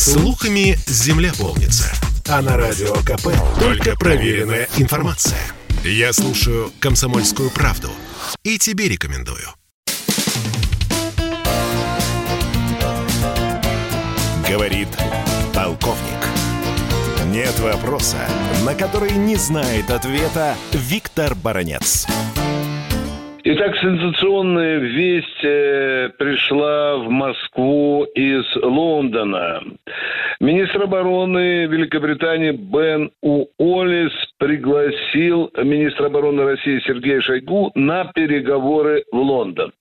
Слухами земля полнится. А на радио КП только проверенная информация. Я слушаю «Комсомольскую правду» и тебе рекомендую. Говорит полковник. Нет вопроса, на который не знает ответа Виктор Баранец. Итак, сенсационная весть э, пришла в Москву из Лондона. Министр обороны Великобритании Бен Уоллес пригласил министра обороны России Сергея Шойгу на переговоры в Лондон.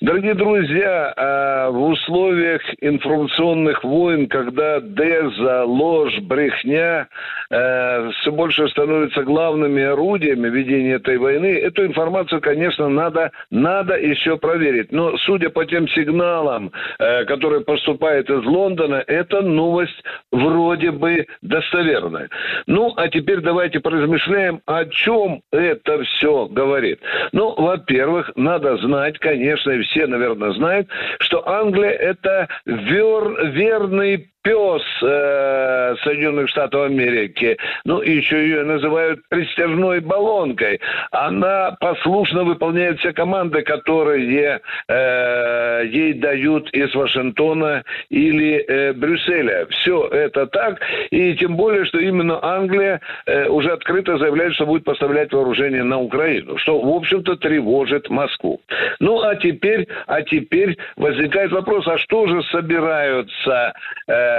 Дорогие друзья, а в условиях информационных войн, когда деза, ложь, брехня э, все больше становятся главными орудиями ведения этой войны, эту информацию, конечно, надо, надо еще проверить. Но судя по тем сигналам, э, которые поступают из Лондона, эта новость вроде бы достоверная. Ну, а теперь давайте поразмышляем, о чем это все говорит. Ну, во-первых, надо знать, конечно, и все, наверное, знают, что Англия это вер, верный пес э, Соединенных Штатов Америки, ну, еще ее называют пристяжной баллонкой. Она послушно выполняет все команды, которые э, ей дают из Вашингтона или э, Брюсселя. Все это так, и тем более, что именно Англия э, уже открыто заявляет, что будет поставлять вооружение на Украину, что, в общем-то, тревожит Москву. Ну, а теперь, а теперь возникает вопрос, а что же собираются э,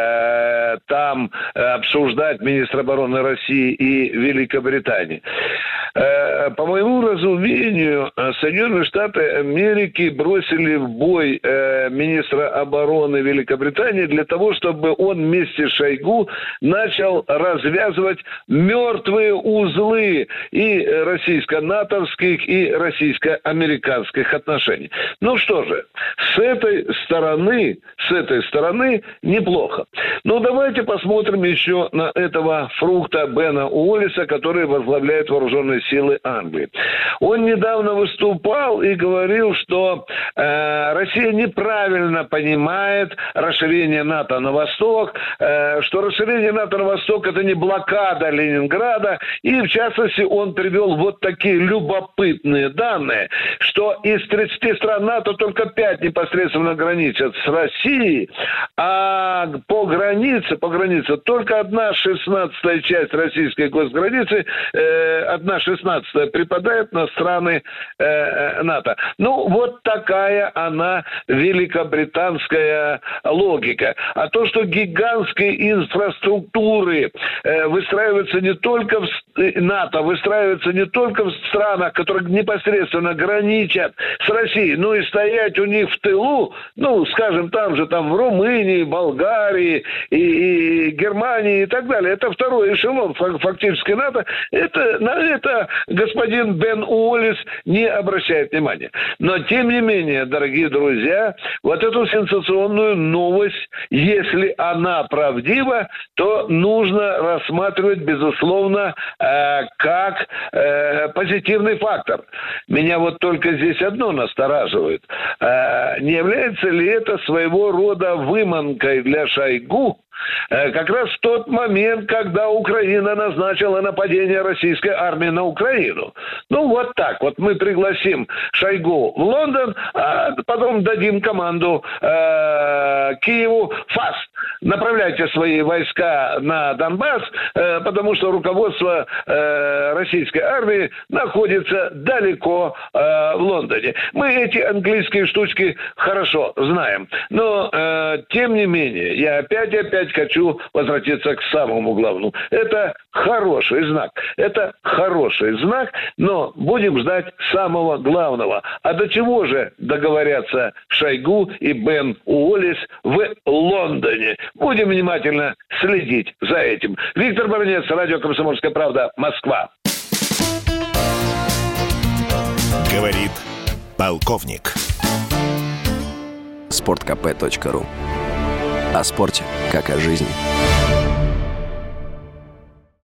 там э, обсуждать министр обороны России и Великобритании. Э, по моему разумению, Соединенные Штаты Америки бросили в бой министра обороны Великобритании для того, чтобы он вместе с Шойгу начал развязывать мертвые узлы и российско-натовских, и российско-американских отношений. Ну что же, с этой стороны, с этой стороны неплохо. Ну, давайте посмотрим еще на этого фрукта Бена Уоллиса, который возглавляет вооруженные силы Англии. Он недавно выступал и говорил, что э, Россия неправильно понимает расширение НАТО на восток, э, что расширение НАТО на восток это не блокада Ленинграда, и в частности он привел вот такие любопытные данные, что из 30 стран НАТО только 5 непосредственно граничат с Россией, а по границе, по границе, только одна шестнадцатая часть российской госграницы, э, одна шестнадцатая припадает на страны э, НАТО. Ну, вот такая она великобританская логика. А то, что гигантские инфраструктуры э, выстраиваются не только в э, НАТО, выстраиваются не только в странах, которые непосредственно граничат с Россией, но и стоять у них в тылу, ну, скажем, там же, там в Румынии, Болгарии, и, и Германии и так далее. Это второй эшелон фактически НАТО. Это, на это господин Бен Уоллес не обращает внимания. Но, тем не менее, дорогие друзья, вот эту сенсационную новость, если она правдива, то нужно рассматривать, безусловно, э, как э, позитивный фактор. Меня вот только здесь одно настораживает. Э, не является ли это своего рода выманкой для Шойгу как раз в тот момент, когда Украина назначила нападение российской армии на Украину. Ну, вот так. Вот мы пригласим Шойгу в Лондон, а потом дадим команду э, Киеву «Фаст». Направляйте свои войска на Донбасс, э, потому что руководство э, российской армии находится далеко э, в Лондоне. Мы эти английские штучки хорошо знаем. Но, тем не менее, я опять-опять опять хочу возвратиться к самому главному. Это хороший знак. Это хороший знак, но будем ждать самого главного. А до чего же договорятся Шойгу и Бен Уоллес в Лондоне? Будем внимательно следить за этим. Виктор Баранец, радио «Комсомольская правда», Москва. Говорит полковник. Спорткп.ру о спорте, как о жизни.